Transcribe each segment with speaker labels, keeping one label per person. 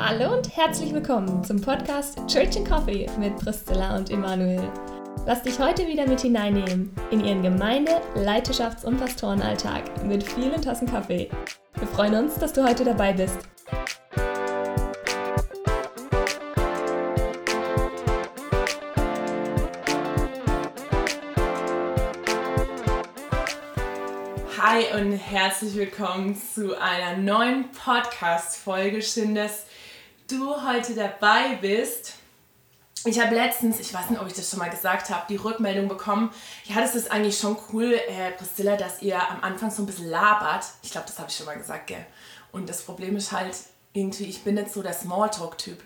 Speaker 1: Hallo und herzlich willkommen zum Podcast Church and Coffee mit Priscilla und Emanuel. Lass dich heute wieder mit hineinnehmen in ihren Gemeinde-, Leiterschafts- und Pastorenalltag mit vielen Tassen Kaffee. Wir freuen uns, dass du heute dabei bist.
Speaker 2: Hi und herzlich willkommen zu einer neuen Podcast-Folge. Schön, dass du heute dabei bist. Ich habe letztens, ich weiß nicht, ob ich das schon mal gesagt habe, die Rückmeldung bekommen. Ja, das ist eigentlich schon cool, äh, Priscilla, dass ihr am Anfang so ein bisschen labert. Ich glaube, das habe ich schon mal gesagt, gell? Und das Problem ist halt, irgendwie, ich bin nicht so der Smalltalk-Typ.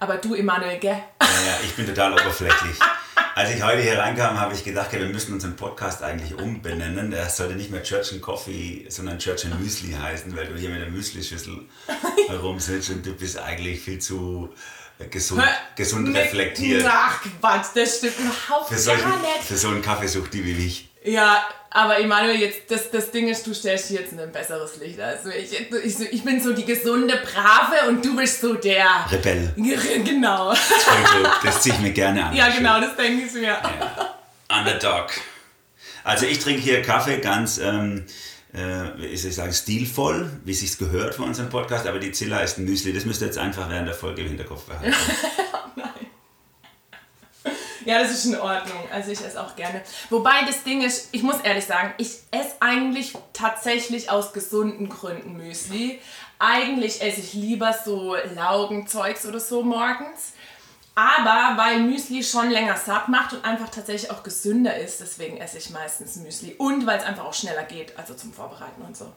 Speaker 2: Aber du, Emanuel, gell?
Speaker 3: Ja, ja, ich bin total oberflächlich. Als ich heute hier reinkam, habe ich gedacht, ja, wir müssen unseren Podcast eigentlich umbenennen. Er sollte nicht mehr Church and Coffee, sondern Church and Müsli heißen, weil du hier mit der Müsli-Schüssel herumsitzt und du bist eigentlich viel zu gesund, gesund reflektiert.
Speaker 2: Ach Quatsch, das stimmt überhaupt
Speaker 3: Für, solchen,
Speaker 2: gar nicht.
Speaker 3: für so einen Kaffeesucht wie ich.
Speaker 2: Ja, aber Emanuel, jetzt, das, das Ding ist, du stellst dich jetzt in ein besseres Licht. Also ich, ich, ich bin so die gesunde Brave und du bist so der...
Speaker 3: Rebell.
Speaker 2: Genau.
Speaker 3: Das ziehe ich mir gerne an.
Speaker 2: Ja, genau, das denke ich mir.
Speaker 3: Ja. Underdog. Also ich trinke hier Kaffee ganz, ähm, äh, wie soll ich sagen, stilvoll, wie es sich gehört für unseren Podcast, aber die Zilla ist ein Müsli. Das müsst ihr jetzt einfach während der Folge im Hinterkopf behalten.
Speaker 2: Ja, das ist in Ordnung. Also ich esse auch gerne. Wobei das Ding ist, ich muss ehrlich sagen, ich esse eigentlich tatsächlich aus gesunden Gründen Müsli. Eigentlich esse ich lieber so Laugenzeugs oder so morgens. Aber weil Müsli schon länger satt macht und einfach tatsächlich auch gesünder ist, deswegen esse ich meistens Müsli. Und weil es einfach auch schneller geht, also zum Vorbereiten und so.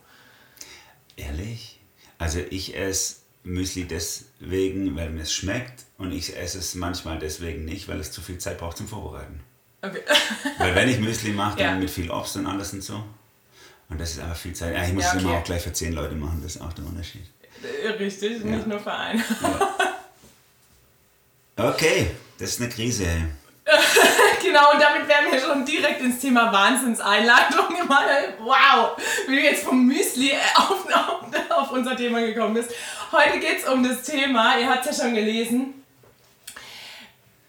Speaker 3: Ehrlich? Also ich esse Müsli deswegen, weil mir es schmeckt und ich esse es manchmal deswegen nicht, weil es zu viel Zeit braucht zum Vorbereiten.
Speaker 2: Okay.
Speaker 3: Weil wenn ich Müsli mache, dann
Speaker 2: Ja.
Speaker 3: mit viel Obst und alles und so. Und das ist einfach viel Zeit. Ja, ich muss
Speaker 2: Ja,
Speaker 3: es immer
Speaker 2: okay.
Speaker 3: auch gleich für zehn Leute machen, das ist auch der Unterschied.
Speaker 2: Richtig, nicht nur für einen.
Speaker 3: Okay, das ist eine Krise.
Speaker 2: Genau, und damit wären wir schon direkt ins Thema Wahnsinnseinladung. Emanuel, wow, wie du jetzt vom Müsli äh, auf, auf, auf unser Thema gekommen bist. Heute geht es um das Thema, ihr habt es ja schon gelesen,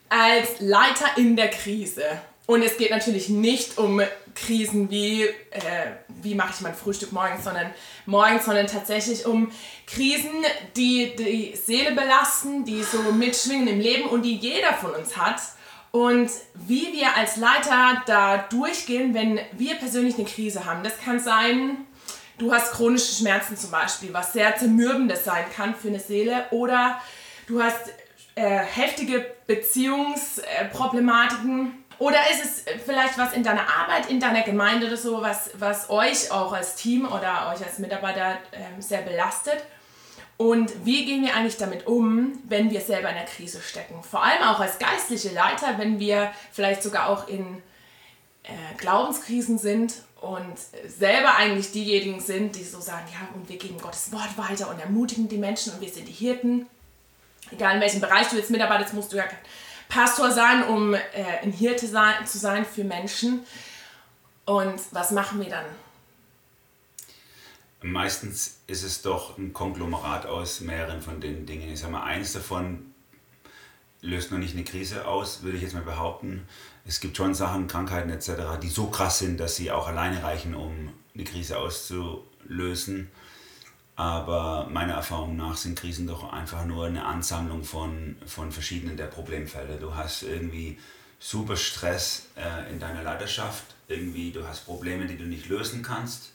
Speaker 2: als Leiter in der Krise. Und es geht natürlich nicht um Krisen wie, äh, wie mache ich mein Frühstück morgens, sondern morgens, sondern tatsächlich um Krisen, die die Seele belasten, die so mitschwingen im Leben und die jeder von uns hat. Und wie wir als Leiter da durchgehen, wenn wir persönlich eine Krise haben. Das kann sein, du hast chronische Schmerzen zum Beispiel, was sehr zermürbendes sein kann für eine Seele. Oder du hast äh, heftige Beziehungsproblematiken. Oder ist es vielleicht was in deiner Arbeit, in deiner Gemeinde oder so, was, was euch auch als Team oder euch als Mitarbeiter ähm, sehr belastet? Und wie gehen wir eigentlich damit um, wenn wir selber in einer Krise stecken? Vor allem auch als geistliche Leiter, wenn wir vielleicht sogar auch in äh, Glaubenskrisen sind und selber eigentlich diejenigen sind, die so sagen, ja, und wir geben Gottes Wort weiter und ermutigen die Menschen und wir sind die Hirten. Egal in welchem Bereich du jetzt mitarbeitest, musst du ja Pastor sein, um äh, ein Hirte sein, zu sein für Menschen. Und was machen wir dann?
Speaker 3: Meistens ist es doch ein Konglomerat aus mehreren von den Dingen. Ich sag mal, eins davon löst noch nicht eine Krise aus, würde ich jetzt mal behaupten. Es gibt schon Sachen, Krankheiten etc., die so krass sind, dass sie auch alleine reichen, um eine Krise auszulösen. Aber meiner Erfahrung nach sind Krisen doch einfach nur eine Ansammlung von, von verschiedenen der Problemfälle. Du hast irgendwie super Stress äh, in deiner Leidenschaft, irgendwie du hast Probleme, die du nicht lösen kannst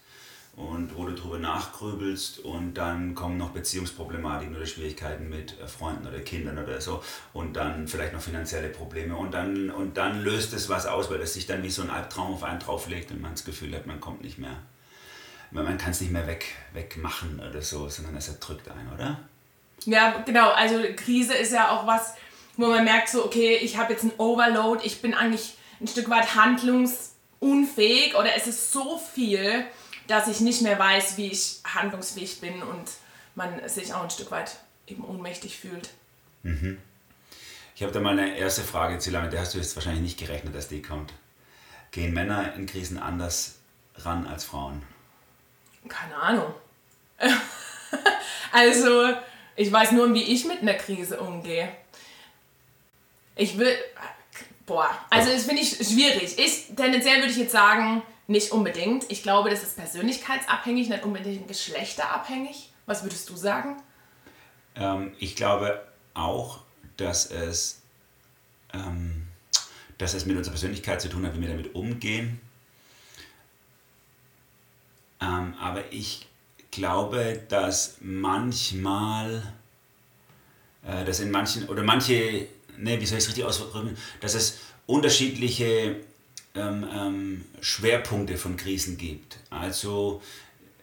Speaker 3: und wo du drüber nachgrübelst und dann kommen noch Beziehungsproblematiken oder Schwierigkeiten mit äh, Freunden oder Kindern oder so und dann vielleicht noch finanzielle Probleme und dann, und dann löst es was aus, weil es sich dann wie so ein Albtraum auf einen drauflegt und man das Gefühl hat, man kommt nicht mehr, man kann es nicht mehr weg, wegmachen oder so, sondern es erdrückt einen, oder?
Speaker 2: Ja, genau. Also Krise ist ja auch was, wo man merkt so, okay, ich habe jetzt einen Overload, ich bin eigentlich ein Stück weit handlungsunfähig oder es ist so viel, dass ich nicht mehr weiß, wie ich handlungsfähig bin und man sich auch ein Stück weit eben ohnmächtig fühlt.
Speaker 3: Ich habe da mal eine erste Frage, Zilla, mit der hast du jetzt wahrscheinlich nicht gerechnet, dass die kommt. Gehen Männer in Krisen anders ran als Frauen?
Speaker 2: Keine Ahnung. also, Ich weiß nur, wie ich mit einer Krise umgehe. Ich will. Boah, also das finde ich schwierig. Ich, tendenziell würde ich jetzt sagen, nicht unbedingt. Ich glaube, das ist persönlichkeitsabhängig, nicht unbedingt geschlechterabhängig. Was würdest du sagen?
Speaker 3: Ähm, ich glaube auch, dass es, ähm, dass es mit unserer Persönlichkeit zu tun hat, wie wir damit umgehen. Ähm, aber ich glaube, dass manchmal, äh, dass in manchen, oder manche, ne, wie soll ich es richtig ausdrücken, dass es unterschiedliche ähm, ähm, Schwerpunkte von Krisen gibt. Also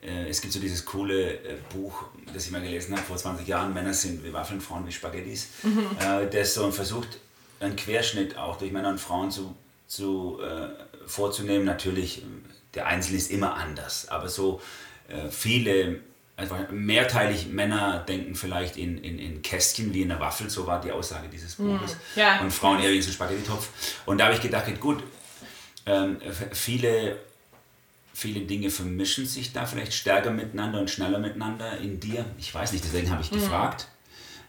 Speaker 3: äh, es gibt so dieses coole äh, Buch, das ich mal gelesen habe vor 20 Jahren, Männer sind wie Waffeln, Frauen wie Spaghettis, mhm. äh, das so versucht, einen Querschnitt auch durch Männer und Frauen zu, zu, äh, vorzunehmen. Natürlich, der Einzelne ist immer anders, aber so äh, viele, also mehrteilig Männer denken vielleicht in, in, in Kästchen wie in einer Waffel, so war die Aussage dieses mhm. Buches. Ja. Und Frauen eher wie in so einem Spaghetti-Topf. Und da habe ich gedacht, gut, ähm, viele viele Dinge vermischen sich da vielleicht stärker miteinander und schneller miteinander in dir. Ich weiß nicht, deswegen habe ich mhm. gefragt.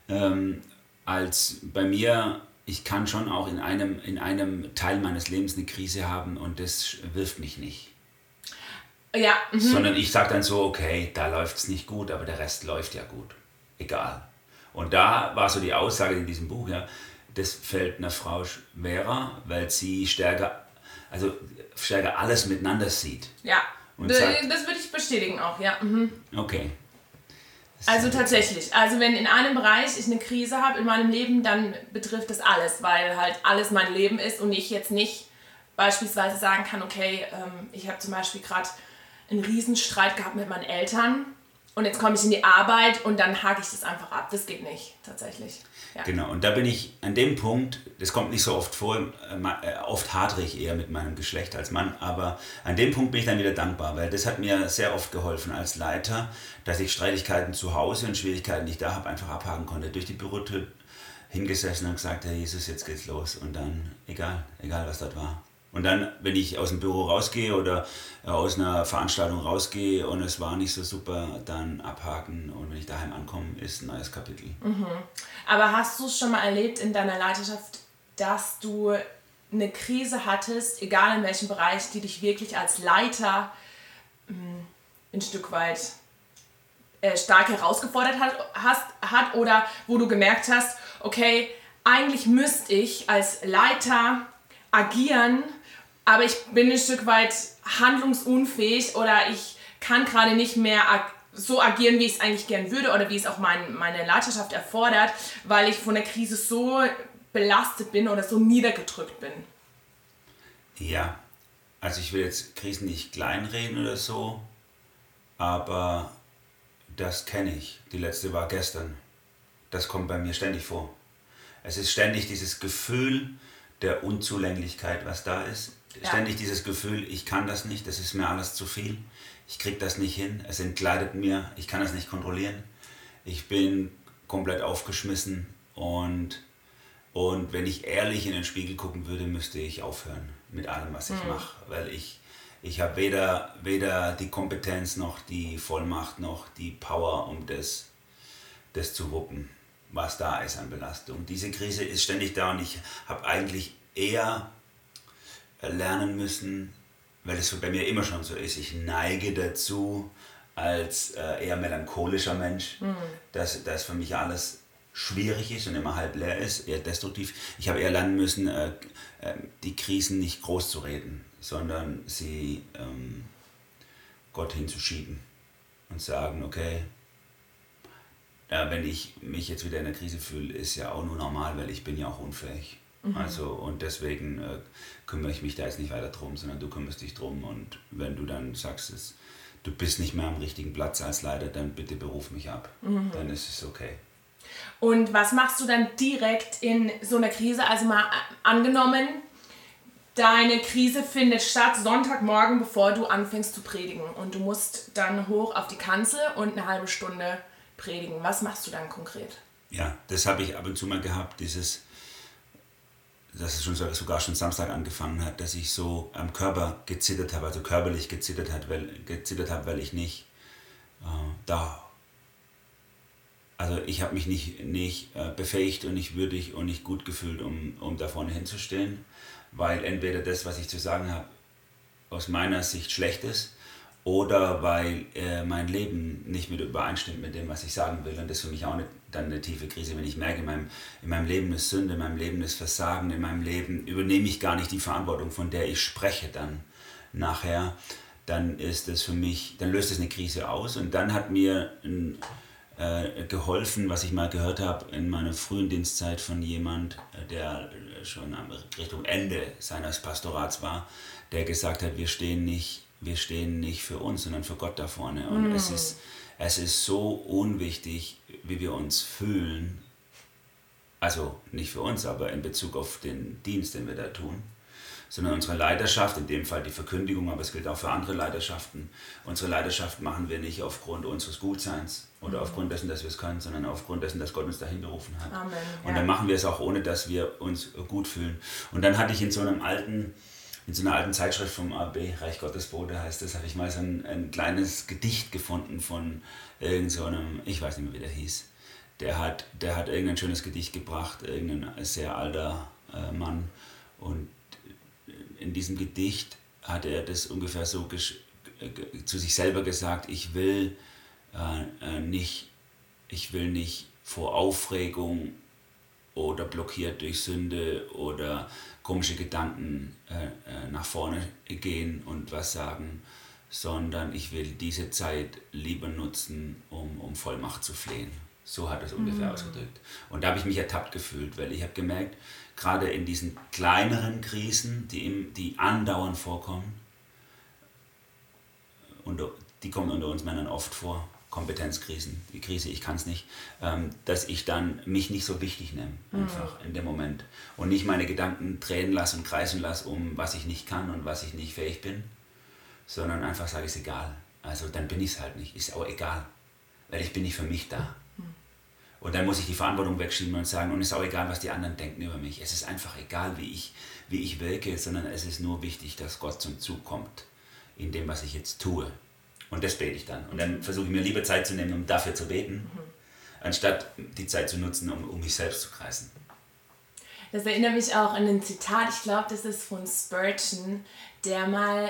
Speaker 3: Ähm, als bei mir, ich kann schon auch in einem, in einem Teil meines Lebens eine Krise haben und das wirft mich nicht.
Speaker 2: Ja.
Speaker 3: Mhm. Sondern ich sage dann so, okay, da läuft es nicht gut, aber der Rest läuft ja gut. Egal. Und da war so die Aussage in diesem Buch, ja, das fällt einer Frau schwerer, weil sie stärker, also stärker alles miteinander sieht.
Speaker 2: Ja, das, das würde ich bestätigen auch, ja. Mhm.
Speaker 3: Okay.
Speaker 2: Also tatsächlich. Also wenn in einem Bereich ich eine Krise habe in meinem Leben, dann betrifft das alles, weil halt alles mein Leben ist und ich jetzt nicht beispielsweise sagen kann, okay, ähm, ich habe zum Beispiel gerade einen Riesenstreit gehabt mit meinen Eltern und jetzt komme ich in die Arbeit und dann hake ich das einfach ab. Das geht nicht, tatsächlich.
Speaker 3: Ja. Genau, und da bin ich an dem Punkt, das kommt nicht so oft vor, äh, äh, oft hadere ich eher mit meinem Geschlecht als Mann, aber an dem Punkt bin ich dann wieder dankbar, weil das hat mir sehr oft geholfen als Leiter, dass ich Streitigkeiten zu Hause und Schwierigkeiten, die ich da habe, einfach abhaken konnte. Durch die Bürotür hingesessen und gesagt, Herr Jesus, jetzt geht's los. Und dann, egal, egal was dort war. Und dann, wenn ich aus dem Büro rausgehe oder äh, aus einer Veranstaltung rausgehe und es war nicht so super, dann abhaken und wenn ich daheim ankomme, ist ein neues Kapitel.
Speaker 2: Mhm. Aber hast du es schon mal erlebt in deiner Leiterschaft, dass du eine Krise hattest, egal in welchem Bereich, die dich wirklich als Leiter mh, hm, ein Stück weit äh, stark herausgefordert hat, hast, hat oder wo du gemerkt hast, okay, eigentlich müsste ich als Leiter agieren, aber ich bin ein Stück weit handlungsunfähig oder ich kann gerade nicht mehr ag so agieren, wie ich es eigentlich gern würde oder wie es auch mein, meine Leiterschaft erfordert, weil ich von der Krise so belastet bin oder so niedergedrückt bin.
Speaker 3: Ja, also ich will jetzt Krisen nicht kleinreden oder so, aber das kenne ich. Die letzte war gestern. Das kommt bei mir ständig vor. Es ist ständig dieses Gefühl der Unzulänglichkeit, was da ist ja. Ständig dieses Gefühl, ich kann das nicht, das ist mir alles zu viel, ich kriege das nicht hin, es entkleidet mir, ich kann das nicht kontrollieren. Ich bin komplett aufgeschmissen und, und wenn ich ehrlich in den Spiegel gucken würde, müsste ich aufhören mit allem, was ich mhm. mache, weil ich, ich habe weder, weder die Kompetenz noch die Vollmacht noch die Power, um das, das zu wuppen, was da ist an Belastung. Diese Krise ist ständig da und ich habe eigentlich eher lernen müssen, weil es bei mir immer schon so ist, ich neige dazu, als äh, eher melancholischer Mensch, mhm. dass, dass für mich alles schwierig ist und immer halb leer ist, eher destruktiv. Ich habe eher lernen müssen, äh, äh, die Krisen nicht groß zu reden, sondern sie ähm, Gott hinzuschieben und sagen, okay, ja, wenn ich mich jetzt wieder in der Krise fühle, ist ja auch nur normal, weil ich bin ja auch unfähig. Mhm. Also und deswegen äh, kümmere ich mich da jetzt nicht weiter drum, sondern du kümmerst dich drum und wenn du dann sagst, es, du bist nicht mehr am richtigen Platz als Leiter, dann bitte beruf mich ab. Mhm. Dann ist es okay.
Speaker 2: Und was machst du dann direkt in so einer Krise? Also mal angenommen, deine Krise findet statt Sonntagmorgen, bevor du anfängst zu predigen und du musst dann hoch auf die Kanzel und eine halbe Stunde predigen. Was machst du dann konkret?
Speaker 3: Ja, das habe ich ab und zu mal gehabt, dieses dass es schon sogar schon Samstag angefangen hat, dass ich so am Körper gezittert habe, also körperlich gezittert, hat, weil, gezittert habe, weil ich nicht äh, da also ich habe mich nicht, nicht äh, befähigt und nicht würdig und nicht gut gefühlt, um, um da vorne hinzustehen, weil entweder das, was ich zu sagen habe, aus meiner Sicht schlecht ist oder weil äh, mein Leben nicht mit übereinstimmt mit dem, was ich sagen will. Und das für mich auch eine, dann eine tiefe Krise, wenn ich merke, in meinem, in meinem Leben ist Sünde, in meinem Leben ist Versagen, in meinem Leben übernehme ich gar nicht die Verantwortung, von der ich spreche dann nachher, dann ist es für mich, dann löst es eine Krise aus. Und dann hat mir ein äh, geholfen, was ich mal gehört habe in meiner frühen Dienstzeit von jemand, äh, der äh, schon Richtung Ende seines Pastorats war, der gesagt hat, wir stehen nicht, wir stehen nicht für uns, sondern für Gott da vorne. Und mm. es, ist, es ist so unwichtig, wie wir uns fühlen, also nicht für uns, aber in Bezug auf den Dienst, den wir da tun sondern unsere Leidenschaft, in dem Fall die Verkündigung, aber es gilt auch für andere Leidenschaften. Unsere Leidenschaft machen wir nicht aufgrund unseres Gutseins oder mhm. aufgrund dessen, dass wir es können, sondern aufgrund dessen, dass Gott uns dahin berufen hat. Amen, ja. Und dann machen wir es auch, ohne dass wir uns gut fühlen. Und dann hatte ich in so einem alten in so einer alten Zeitschrift vom AB, Reich Gottes Bote heißt das, habe ich mal so ein, ein kleines Gedicht gefunden von irgendeinem, so ich weiß nicht mehr, wie der hieß. Der hat, der hat irgendein schönes Gedicht gebracht, irgendein sehr alter äh, Mann. Und in diesem Gedicht hat er das ungefähr so zu sich selber gesagt, ich will äh, äh, nicht, ich will nicht vor Aufregung oder blockiert durch Sünde oder komische Gedanken äh, äh, nach vorne gehen und was sagen, sondern ich will diese Zeit lieber nutzen, um, um Vollmacht zu flehen. So hat es ungefähr mhm. ausgedrückt. Und da habe ich mich ertappt gefühlt, weil ich habe gemerkt, gerade in diesen kleineren Krisen, die, im, die andauernd vorkommen, und die kommen unter uns Männern oft vor, Kompetenzkrisen, die Krise, ich kann es nicht, ähm, dass ich dann mich nicht so wichtig nehme, mhm. einfach mhm. in dem Moment. Und nicht meine Gedanken drehen lasse und kreisen lasse, um was ich nicht kann und was ich nicht fähig bin, sondern einfach sage, ist egal. Also dann bin ich es halt nicht, ist auch egal, weil ich bin nicht für mich da. Und dann muss ich die Verantwortung wegschieben und sagen, und es ist auch egal, was die anderen denken über mich. Es ist einfach egal, wie ich, wie ich wirke, sondern es ist nur wichtig, dass Gott zum Zug kommt in dem, was ich jetzt tue. Und das bete ich dann. Und dann versuche ich mir lieber Zeit zu nehmen, um dafür zu beten, mhm. anstatt die Zeit zu nutzen, um, um mich selbst zu kreisen.
Speaker 2: Das erinnert mich auch an ein Zitat, ich glaube, das ist von Spurgeon, der mal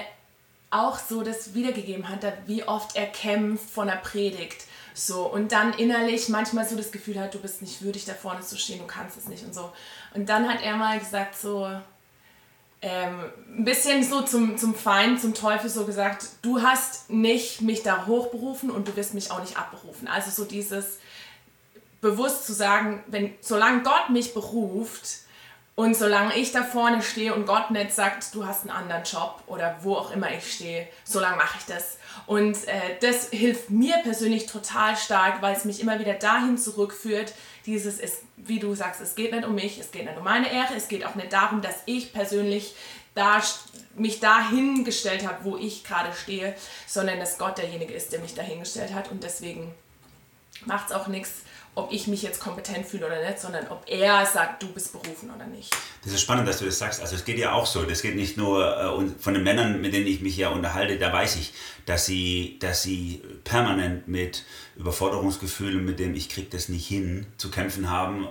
Speaker 2: auch so das wiedergegeben hat, wie oft er kämpft von der Predigt so, und dann innerlich manchmal so das Gefühl hat, du bist nicht würdig da vorne zu stehen, du kannst es nicht und so. Und dann hat er mal gesagt, so, ähm, ein bisschen so zum, zum Feind, zum Teufel so gesagt, du hast nicht mich da hochberufen und du wirst mich auch nicht abberufen. Also so dieses bewusst zu sagen, wenn, solange Gott mich beruft, und solange ich da vorne stehe und Gott nicht sagt, du hast einen anderen Job oder wo auch immer ich stehe, solange mache ich das. Und äh, das hilft mir persönlich total stark, weil es mich immer wieder dahin zurückführt, dieses, ist, wie du sagst, es geht nicht um mich, es geht nicht um meine Ehre, es geht auch nicht darum, dass ich persönlich da, mich dahingestellt habe, wo ich gerade stehe, sondern dass Gott derjenige ist, der mich dahingestellt hat. Und deswegen macht es auch nichts, ob ich mich jetzt kompetent fühle oder nicht, sondern ob er sagt, du bist berufen oder nicht.
Speaker 3: Das ist spannend, dass du das sagst. Also es geht ja auch so. Das geht nicht nur äh, von den Männern, mit denen ich mich ja unterhalte, da weiß ich, dass sie, dass sie permanent mit Überforderungsgefühlen, mit dem ich krieg das nicht hin, zu kämpfen haben, äh,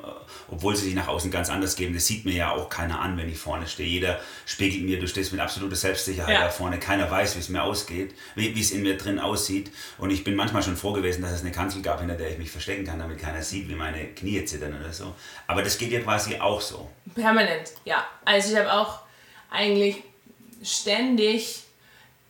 Speaker 3: obwohl sie sich nach außen ganz anders geben. Das sieht mir ja auch keiner an, wenn ich vorne stehe. Jeder spiegelt mir, du stehst mit absoluter Selbstsicherheit ja. da vorne. Keiner weiß, wie es mir ausgeht, wie, wie es in mir drin aussieht. Und ich bin manchmal schon froh gewesen, dass es eine Kanzel gab, hinter der ich mich verstecken kann, damit keiner sieht, wie meine Knie zittern oder so. Aber das geht ja quasi auch so.
Speaker 2: Permanent, ja. Also ich habe auch eigentlich ständig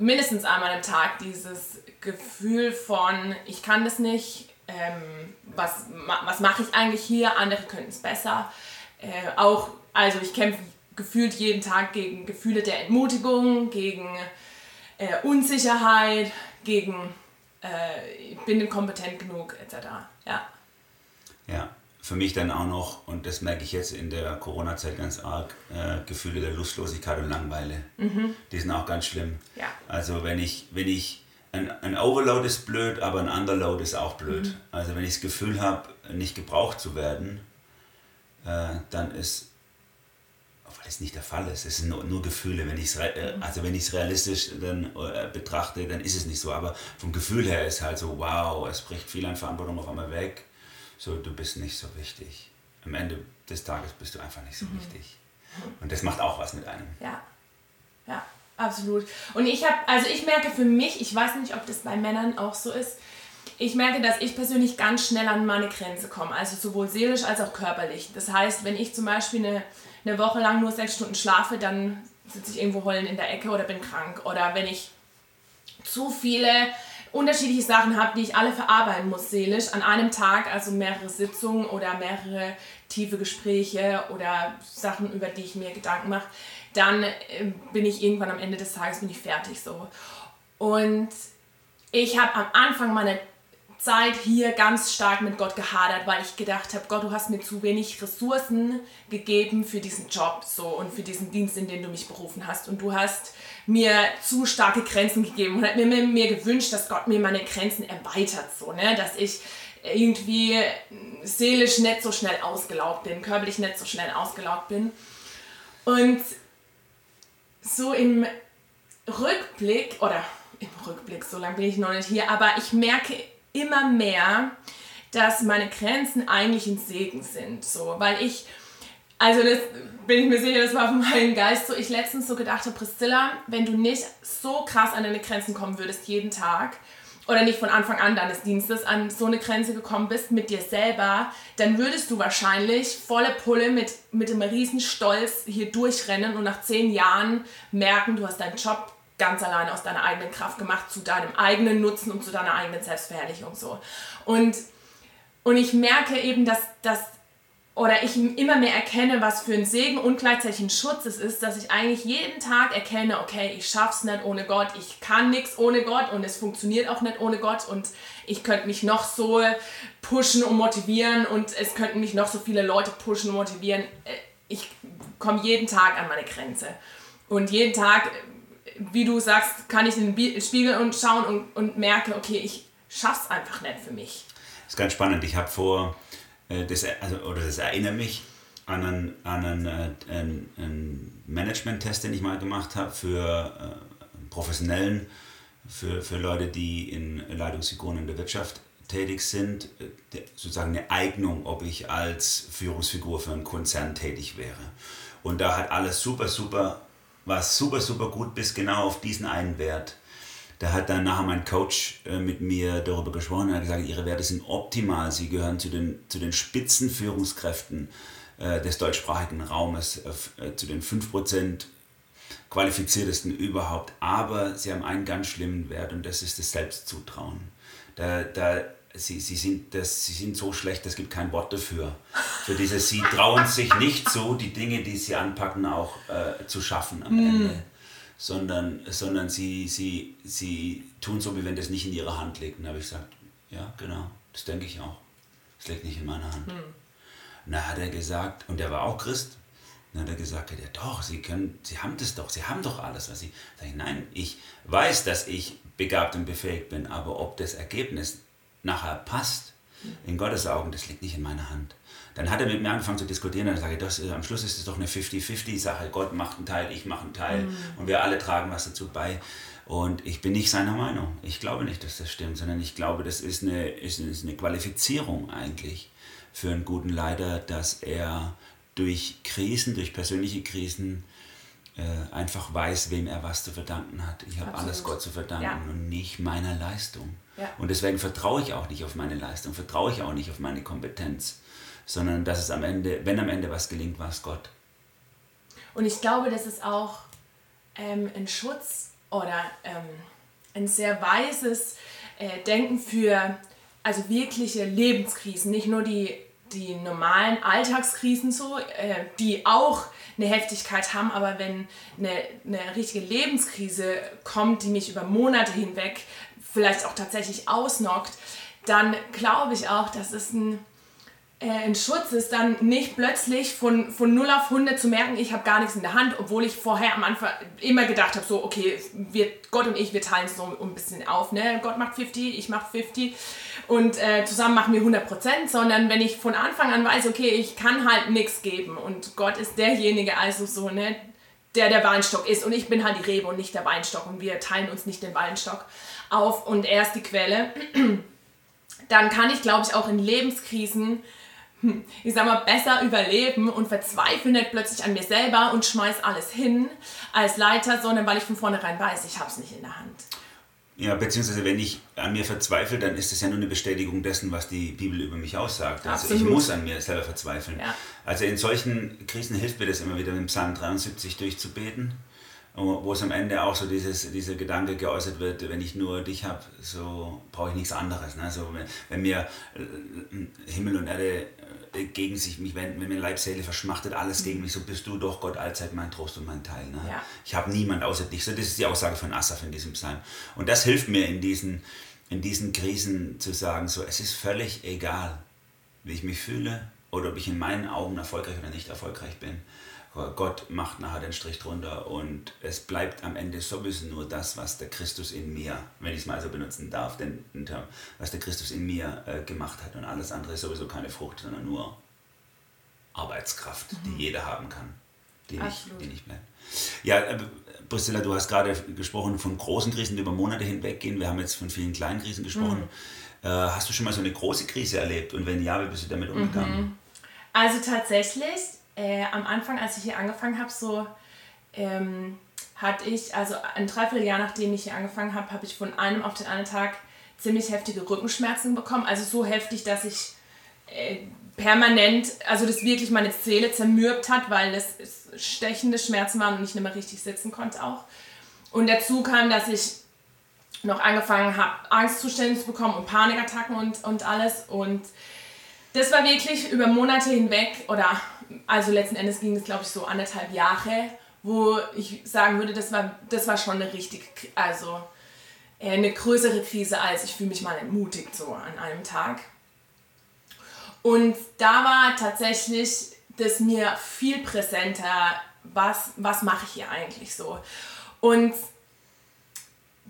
Speaker 2: mindestens einmal am Tag dieses Gefühl von, ich kann das nicht, ähm, was, was mache ich eigentlich hier, andere könnten es besser. Äh, auch, also ich kämpfe gefühlt jeden Tag gegen Gefühle der Entmutigung, gegen äh, Unsicherheit, gegen äh, ich bin kompetent genug, etc. Ja.
Speaker 3: Ja für mich dann auch noch, und das merke ich jetzt in der Corona-Zeit ganz arg, äh, Gefühle der Lustlosigkeit und Langeweile. Mhm. Die sind auch ganz schlimm. Ja. Also wenn ich, wenn ich, ein, ein Overload ist blöd, aber ein Underload ist auch blöd. Mhm. Also wenn ich das Gefühl habe, nicht gebraucht zu werden, äh, dann ist, obwohl das nicht der Fall ist, es sind nur, nur Gefühle. Wenn ich's, äh, mhm. also wenn ich es realistisch dann, äh, betrachte, dann ist es nicht so. Aber vom Gefühl her ist halt so, wow, es bricht viel an Verantwortung auf einmal weg so du bist nicht so wichtig. Am Ende des Tages bist du einfach nicht so mhm. wichtig. Und das macht auch was mit einem.
Speaker 2: Ja, ja, absolut. Und ich habe, also ich merke für mich, ich weiß nicht, ob das bei Männern auch so ist, ich merke, dass ich persönlich ganz schnell an meine Grenze komme, also sowohl seelisch als auch körperlich. Das heißt, wenn ich zum Beispiel eine, eine Woche lang nur sechs Stunden schlafe, dann sitze ich irgendwo heulen in der Ecke oder bin krank. Oder wenn ich zu viele unterschiedliche Sachen habe, die ich alle verarbeiten muss seelisch an einem Tag, also mehrere Sitzungen oder mehrere tiefe Gespräche oder Sachen, über die ich mir Gedanken mache, dann äh, bin ich irgendwann am Ende des Tages bin ich fertig so. Und ich habe am Anfang meiner Zeit hier ganz stark mit Gott gehadert, weil ich gedacht habe, Gott, du hast mir zu wenig Ressourcen gegeben für diesen Job so und für diesen Dienst, in den du mich berufen hast. Und du hast mir zu starke Grenzen gegeben und hat mir, mir, mir gewünscht, dass Gott mir meine Grenzen erweitert, so, ne? dass ich irgendwie seelisch nicht so schnell ausgelaugt bin, körperlich nicht so schnell ausgelaugt bin. Und so im Rückblick, oder im Rückblick, so lange bin ich noch nicht hier, aber ich merke immer mehr, dass meine Grenzen eigentlich ein Segen sind. So, weil ich, also das bin ich mir sicher, das war von meinem Geist so, ich letztens so gedacht habe, Priscilla, wenn du nicht so krass an deine Grenzen kommen würdest jeden Tag, oder nicht von Anfang an deines Dienstes an so eine Grenze gekommen bist mit dir selber, dann würdest du wahrscheinlich volle Pulle mit, mit einem riesen Stolz hier durchrennen und nach zehn Jahren merken, du hast deinen Job ganz alleine aus deiner eigenen Kraft gemacht, zu deinem eigenen Nutzen und zu deiner eigenen Selbstverherrlichung so. Und, und ich merke eben, dass, dass oder ich immer mehr erkenne, was für ein Segen und gleichzeitig ein Schutz es ist, dass ich eigentlich jeden Tag erkenne, okay, ich schaff's nicht ohne Gott, ich kann nichts ohne Gott und es funktioniert auch nicht ohne Gott und ich könnte mich noch so pushen und motivieren und es könnten mich noch so viele Leute pushen und motivieren. Ich komme jeden Tag an meine Grenze. Und jeden Tag wie du sagst, kann ich in den Spiegel und schauen und, und merke, okay, ich schaff's einfach nicht für mich.
Speaker 3: Das ist ganz spannend. Ich habe vor, äh, das, also, oder das erinnert mich an einen, an einen, äh, einen Management-Test, den ich mal gemacht habe für äh, professionellen, für, für Leute, die in Leitungsfiguren in der Wirtschaft tätig sind, sozusagen eine Eignung, ob ich als Führungsfigur für einen Konzern tätig wäre. Und da hat alles super, super war super, super gut bis genau auf diesen einen Wert. Da hat dann nachher mein Coach äh, mit mir darüber gesprochen und hat gesagt, ihre Werte sind optimal. Sie gehören zu den, zu den Spitzenführungskräften äh, des deutschsprachigen Raumes, äh, zu den 5% qualifiziertesten überhaupt. Aber sie haben einen ganz schlimmen Wert und das ist das Selbstzutrauen. Da, da sie, sie, sind das, sie sind so schlecht, es gibt kein Wort dafür. Für dieses, sie trauen sich nicht so, die Dinge, die sie anpacken, auch äh, zu schaffen am mm. Ende. Sondern, sondern sie, sie, sie tun so, wie wenn das nicht in ihrer Hand liegt. Und da habe ich gesagt, ja, genau, das denke ich auch. Das liegt nicht in meiner Hand. Mm. Und da hat er gesagt, und er war auch Christ, dann hat er gesagt, ja doch, Sie können, Sie haben das doch, Sie haben doch alles, was Sie. Sag ich, nein, ich weiß, dass ich begabt und befähigt bin, aber ob das Ergebnis nachher passt, in Gottes Augen, das liegt nicht in meiner Hand. Dann hat er mit mir angefangen zu diskutieren und dann sage ich, das, am Schluss ist es doch eine 50-50-Sache. Gott macht einen Teil, ich mache einen Teil mhm. und wir alle tragen was dazu bei. Und ich bin nicht seiner Meinung. Ich glaube nicht, dass das stimmt, sondern ich glaube, das ist eine, ist eine, ist eine Qualifizierung eigentlich für einen guten Leiter, dass er durch Krisen, durch persönliche Krisen äh, einfach weiß, wem er was zu verdanken hat. Ich habe alles Gott zu verdanken ja. und nicht meiner Leistung. Ja. Und deswegen vertraue ich auch nicht auf meine Leistung, vertraue ich auch nicht auf meine Kompetenz, sondern dass es am Ende, wenn am Ende was gelingt, war es Gott.
Speaker 2: Und ich glaube, das ist auch ähm, ein Schutz oder ähm, ein sehr weises äh, Denken für also wirkliche Lebenskrisen, nicht nur die, die normalen Alltagskrisen so, äh, die auch eine Heftigkeit haben, aber wenn eine, eine richtige Lebenskrise kommt, die mich über Monate hinweg vielleicht auch tatsächlich ausnockt, dann glaube ich auch, dass es ein, ein Schutz ist, dann nicht plötzlich von, von 0 auf 100 zu merken, ich habe gar nichts in der Hand, obwohl ich vorher am Anfang immer gedacht habe, so, okay, wir, Gott und ich, wir teilen es so ein bisschen auf. Ne? Gott macht 50, ich mache 50 und äh, zusammen machen wir 100%, sondern wenn ich von Anfang an weiß, okay, ich kann halt nichts geben und Gott ist derjenige, also so, ne, der der Weinstock ist und ich bin halt die Rebe und nicht der Weinstock und wir teilen uns nicht den Weinstock auf und er ist die Quelle, dann kann ich, glaube ich, auch in Lebenskrisen, ich sag mal, besser überleben und verzweifle nicht plötzlich an mir selber und schmeiß alles hin als Leiter, sondern weil ich von vornherein weiß, ich habe es nicht in der Hand.
Speaker 3: Ja, beziehungsweise wenn ich an mir verzweifle, dann ist das ja nur eine Bestätigung dessen, was die Bibel über mich aussagt. Also Absolut. ich muss an mir selber verzweifeln. Ja. Also in solchen Krisen hilft mir das immer wieder, mit Psalm 73 durchzubeten wo es am Ende auch so dieses, dieser Gedanke geäußert wird, wenn ich nur dich habe, so brauche ich nichts anderes. Ne? So, wenn, wenn mir äh, Himmel und Erde äh, gegen sich mich wenden, wenn mir Leib, Seele verschmachtet, alles gegen mich, so bist du doch Gott allzeit mein Trost und mein Teil. Ne? Ja. Ich habe niemand außer dich. So, das ist die Aussage von Asaf in diesem Psalm. Und das hilft mir in diesen, in diesen Krisen zu sagen, so, es ist völlig egal, wie ich mich fühle oder ob ich in meinen Augen erfolgreich oder nicht erfolgreich bin Gott macht nachher den Strich drunter und es bleibt am Ende sowieso nur das, was der Christus in mir, wenn ich es mal so benutzen darf, den, den Term, was der Christus in mir äh, gemacht hat. Und alles andere ist sowieso keine Frucht, sondern nur Arbeitskraft, mhm. die jeder haben kann, die nicht, die nicht bleibt. Ja, äh, Priscilla, du hast gerade gesprochen von großen Krisen, die über Monate hinweg gehen. Wir haben jetzt von vielen kleinen Krisen gesprochen. Mhm. Äh, hast du schon mal so eine große Krise erlebt und wenn ja, wie bist du damit umgegangen? Mhm.
Speaker 2: Also tatsächlich äh, am Anfang, als ich hier angefangen habe, so ähm, hatte ich, also ein Dreivierteljahr nachdem ich hier angefangen habe, habe ich von einem auf den anderen Tag ziemlich heftige Rückenschmerzen bekommen. Also so heftig, dass ich äh, permanent, also das wirklich meine Seele zermürbt hat, weil das stechende Schmerzen waren und ich nicht mehr richtig sitzen konnte auch. Und dazu kam, dass ich noch angefangen habe, Angstzustände zu bekommen und Panikattacken und, und alles. Und das war wirklich über Monate hinweg oder also letzten Endes ging es, glaube ich, so anderthalb Jahre, wo ich sagen würde, das war, das war schon eine richtig, also eine größere Krise als ich fühle mich mal entmutigt so an einem Tag. Und da war tatsächlich das mir viel präsenter, was, was mache ich hier eigentlich so. Und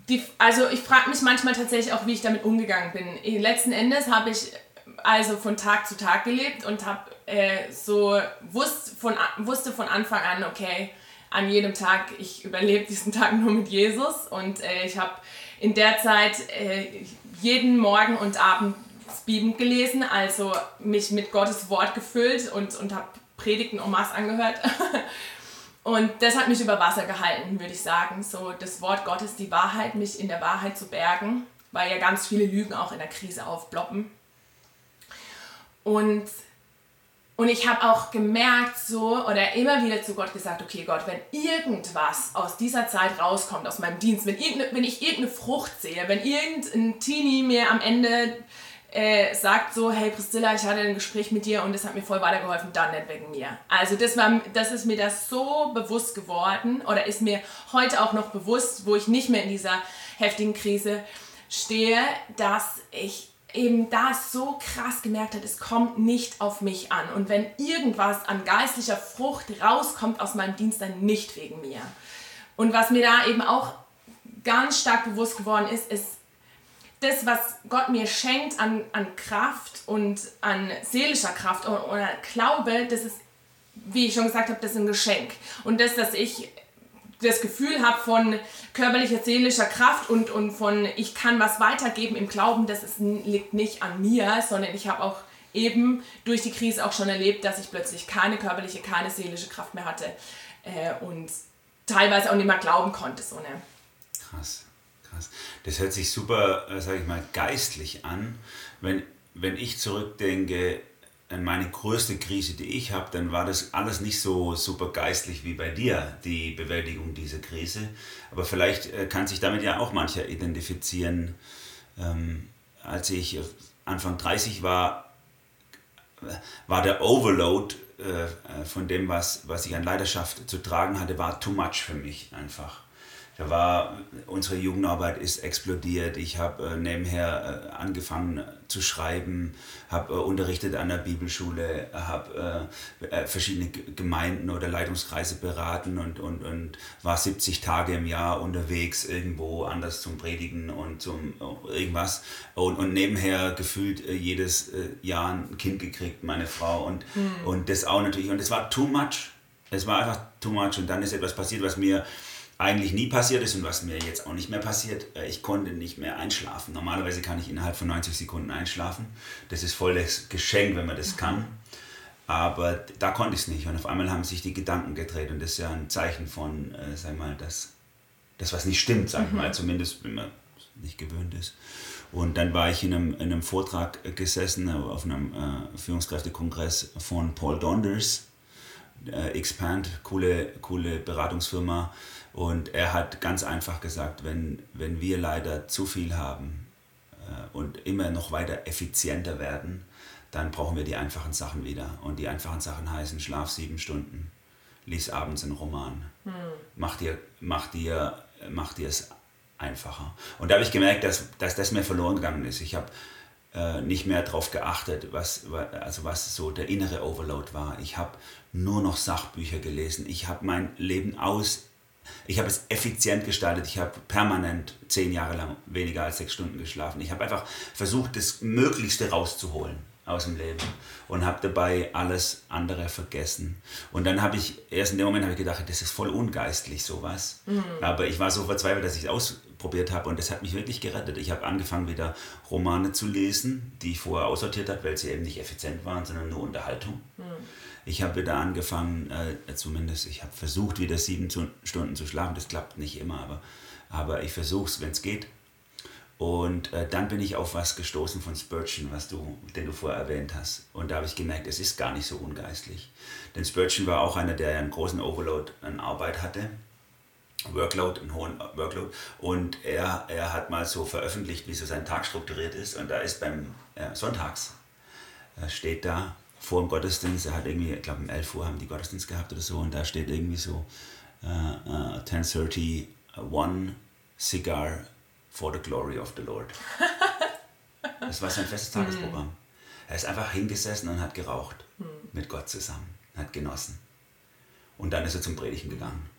Speaker 2: die, also ich frage mich manchmal tatsächlich auch, wie ich damit umgegangen bin. Letzten Endes habe ich also von Tag zu Tag gelebt und habe äh, so wusste von, wusste von Anfang an, okay, an jedem Tag, ich überlebe diesen Tag nur mit Jesus und äh, ich habe in der Zeit äh, jeden Morgen und Abend Bibel gelesen, also mich mit Gottes Wort gefüllt und, und habe Predigten en masse angehört. und das hat mich über Wasser gehalten, würde ich sagen. So das Wort Gottes, die Wahrheit, mich in der Wahrheit zu bergen, weil ja ganz viele Lügen auch in der Krise aufploppen. Und, und ich habe auch gemerkt, so, oder immer wieder zu Gott gesagt, okay Gott, wenn irgendwas aus dieser Zeit rauskommt, aus meinem Dienst, wenn, wenn ich irgendeine Frucht sehe, wenn irgendein Teenie mir am Ende äh, sagt so, hey Priscilla, ich hatte ein Gespräch mit dir und das hat mir voll weitergeholfen, dann nicht wegen mir. Also das, war, das ist mir das so bewusst geworden oder ist mir heute auch noch bewusst, wo ich nicht mehr in dieser heftigen Krise stehe, dass ich eben da so krass gemerkt hat, es kommt nicht auf mich an. Und wenn irgendwas an geistlicher Frucht rauskommt aus meinem Dienst, dann nicht wegen mir. Und was mir da eben auch ganz stark bewusst geworden ist, ist, das, was Gott mir schenkt an, an Kraft und an seelischer Kraft oder, Glaube, das ist, wie ich schon gesagt habe, das ist ein Geschenk. Und das, dass ich das Gefühl habe von körperlicher, seelischer Kraft und, und von ich kann was weitergeben im Glauben, das ist, liegt nicht an mir, sondern ich habe auch eben durch die Krise auch schon erlebt, dass ich plötzlich keine körperliche, keine seelische Kraft mehr hatte äh, und teilweise auch nicht mehr glauben konnte. So, ne?
Speaker 3: Krass, krass. Das hört sich super, äh, sage ich mal, geistlich an. Wenn, wenn ich zurückdenke, meine größte Krise, die ich habe, dann war das alles nicht so super geistlich wie bei dir, die Bewältigung dieser Krise. Aber vielleicht äh, kann sich damit ja auch mancher identifizieren. Ähm, als ich Anfang 30 war, war der Overload äh, von dem, was, was ich an Leidenschaft zu tragen hatte, war too much für mich einfach. Da war, unsere Jugendarbeit ist explodiert. Ich habe äh, nebenher äh, angefangen zu schreiben, habe äh, unterrichtet an der Bibelschule, habe äh, äh, verschiedene Gemeinden oder Leitungskreise beraten und, und, und war 70 Tage im Jahr unterwegs irgendwo anders zum Predigen und zum äh, irgendwas. Und, und nebenher gefühlt jedes Jahr ein Kind gekriegt, meine Frau. Und, mhm. und das auch natürlich. Und es war too much. Es war einfach too much. Und dann ist etwas passiert, was mir eigentlich nie passiert ist und was mir jetzt auch nicht mehr passiert, äh, ich konnte nicht mehr einschlafen. Normalerweise kann ich innerhalb von 90 Sekunden einschlafen. Das ist voll das Geschenk, wenn man das kann. Aber da konnte ich es nicht. Und auf einmal haben sich die Gedanken gedreht. Und das ist ja ein Zeichen von, äh, sag mal, das, das, was nicht stimmt, sag mhm. mal. Zumindest, wenn man nicht gewöhnt ist. Und dann war ich in einem, in einem Vortrag gesessen auf einem äh, Führungskräftekongress von Paul Donders, äh, Expand, coole, coole Beratungsfirma. Und er hat ganz einfach gesagt, wenn, wenn wir leider zu viel haben äh, und immer noch weiter effizienter werden, dann brauchen wir die einfachen Sachen wieder. Und die einfachen Sachen heißen Schlaf sieben Stunden, lies abends einen Roman, hm. mach, dir, mach, dir, mach dir es einfacher. Und da habe ich gemerkt, dass, dass das mir verloren gegangen ist. Ich habe äh, nicht mehr darauf geachtet, was, also was so der innere Overload war. Ich habe nur noch Sachbücher gelesen. Ich habe mein Leben aus ich habe es effizient gestaltet. Ich habe permanent zehn Jahre lang weniger als sechs Stunden geschlafen. Ich habe einfach versucht, das Möglichste rauszuholen aus dem Leben und habe dabei alles andere vergessen. Und dann habe ich, erst in dem Moment habe ich gedacht, das ist voll ungeistlich sowas. Mhm. Aber ich war so verzweifelt, dass ich es ausprobiert habe und das hat mich wirklich gerettet. Ich habe angefangen wieder Romane zu lesen, die ich vorher aussortiert habe, weil sie eben nicht effizient waren, sondern nur Unterhaltung. Mhm. Ich habe wieder angefangen, äh, zumindest ich habe versucht, wieder sieben Stunden zu schlafen. Das klappt nicht immer, aber, aber ich versuche es, wenn es geht. Und äh, dann bin ich auf was gestoßen von Spurgeon, was du, den du vorher erwähnt hast. Und da habe ich gemerkt, es ist gar nicht so ungeistlich. Denn Spurgeon war auch einer, der einen großen Overload an Arbeit hatte. Workload, einen hohen Workload. Und er, er hat mal so veröffentlicht, wie so sein Tag strukturiert ist. Und da ist beim äh, Sonntags, äh, steht da vor dem Gottesdienst, er hat irgendwie, ich glaube um 11 Uhr haben die Gottesdienst gehabt oder so. Und da steht irgendwie so äh, 10.30, uh, one cigar for the glory of the Lord. Das war sein festes Tagesprogramm. Hm. Er ist einfach hingesessen und hat geraucht hm. mit Gott zusammen, hat genossen. Und dann ist er zum Predigen gegangen.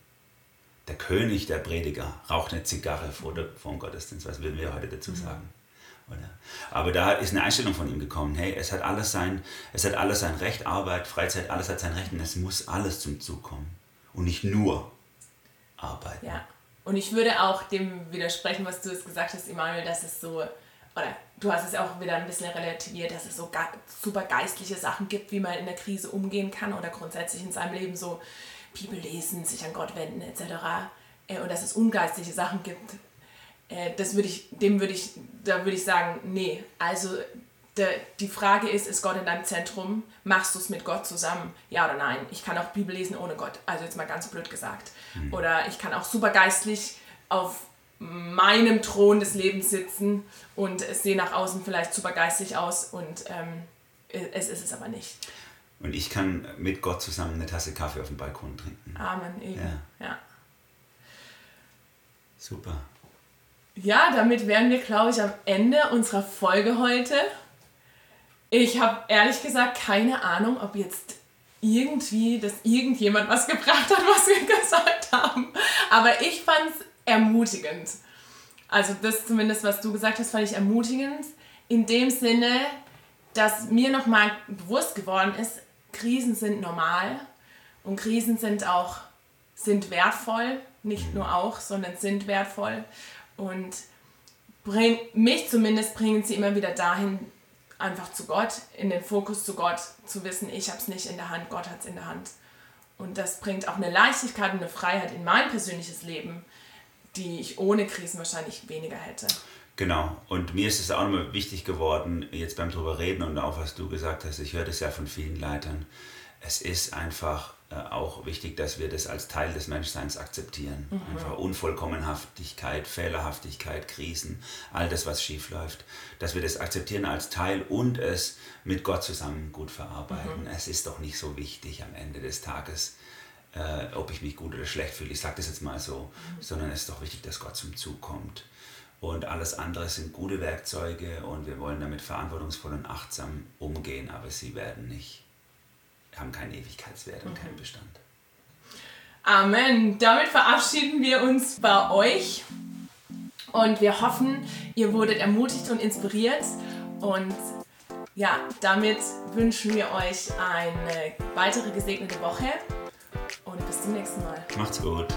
Speaker 3: Der König der Prediger raucht eine Zigarre vor, der, vor dem Gottesdienst. Was würden wir heute dazu hm. sagen? Aber da ist eine Einstellung von ihm gekommen. Hey, es hat alles sein, es hat alles sein Recht, Arbeit, Freizeit, alles hat sein Recht und es muss alles zum Zug kommen. Und nicht nur Arbeit.
Speaker 2: Ja. Und ich würde auch dem widersprechen, was du jetzt gesagt hast, Immanuel, dass es so, oder du hast es auch wieder ein bisschen relativiert, dass es so super geistliche Sachen gibt, wie man in der Krise umgehen kann oder grundsätzlich in seinem Leben so Bibel lesen, sich an Gott wenden etc. Äh, und dass es ungeistliche Sachen gibt. Äh, das würde ich, dem würde ich, da würde ich sagen, nee. Also de, die Frage ist, ist Gott in deinem Zentrum? Machst du es mit Gott zusammen? Ja oder nein? Ich kann auch Bibel lesen ohne Gott. Also jetzt mal ganz blöd gesagt. Mhm. Oder ich kann auch super geistlich auf meinem Thron des Lebens sitzen und es sehe nach außen vielleicht super geistlich aus und ähm, es ist es aber nicht.
Speaker 3: Und ich kann mit Gott zusammen eine Tasse Kaffee auf dem Balkon trinken.
Speaker 2: Amen, eben. Ja. ja.
Speaker 3: Super.
Speaker 2: Ja, damit wären wir, glaube ich, am Ende unserer Folge heute. Ich habe ehrlich gesagt keine Ahnung, ob jetzt irgendwie, dass irgendjemand was gebracht hat, was wir gesagt haben. Aber ich fand es ermutigend. Also das zumindest, was du gesagt hast, fand ich ermutigend. In dem Sinne, dass mir nochmal bewusst geworden ist, Krisen sind normal und Krisen sind auch sind wertvoll. Nicht nur auch, sondern sind wertvoll. Und bring, mich zumindest bringen sie immer wieder dahin, einfach zu Gott, in den Fokus zu Gott, zu wissen, ich habe es nicht in der Hand, Gott hat es in der Hand. Und das bringt auch eine Leichtigkeit und eine Freiheit in mein persönliches Leben, die ich ohne Krisen wahrscheinlich weniger hätte.
Speaker 3: Genau, und mir ist es auch nochmal wichtig geworden, jetzt beim drüber reden und auch was du gesagt hast, ich höre das ja von vielen Leitern, es ist einfach auch wichtig, dass wir das als Teil des Menschseins akzeptieren. Mhm. Einfach Unvollkommenhaftigkeit, Fehlerhaftigkeit, Krisen, all das, was schief läuft, dass wir das akzeptieren als Teil und es mit Gott zusammen gut verarbeiten. Mhm. Es ist doch nicht so wichtig am Ende des Tages, äh, ob ich mich gut oder schlecht fühle. Ich sage das jetzt mal so, mhm. sondern es ist doch wichtig, dass Gott zum Zug kommt. Und alles andere sind gute Werkzeuge und wir wollen damit verantwortungsvoll und achtsam umgehen, aber sie werden nicht haben keinen Ewigkeitswert und mhm. keinen Bestand.
Speaker 2: Amen. Damit verabschieden wir uns bei euch und wir hoffen, ihr wurdet ermutigt und inspiriert und ja, damit wünschen wir euch eine weitere gesegnete Woche und bis zum nächsten Mal.
Speaker 3: Macht's gut.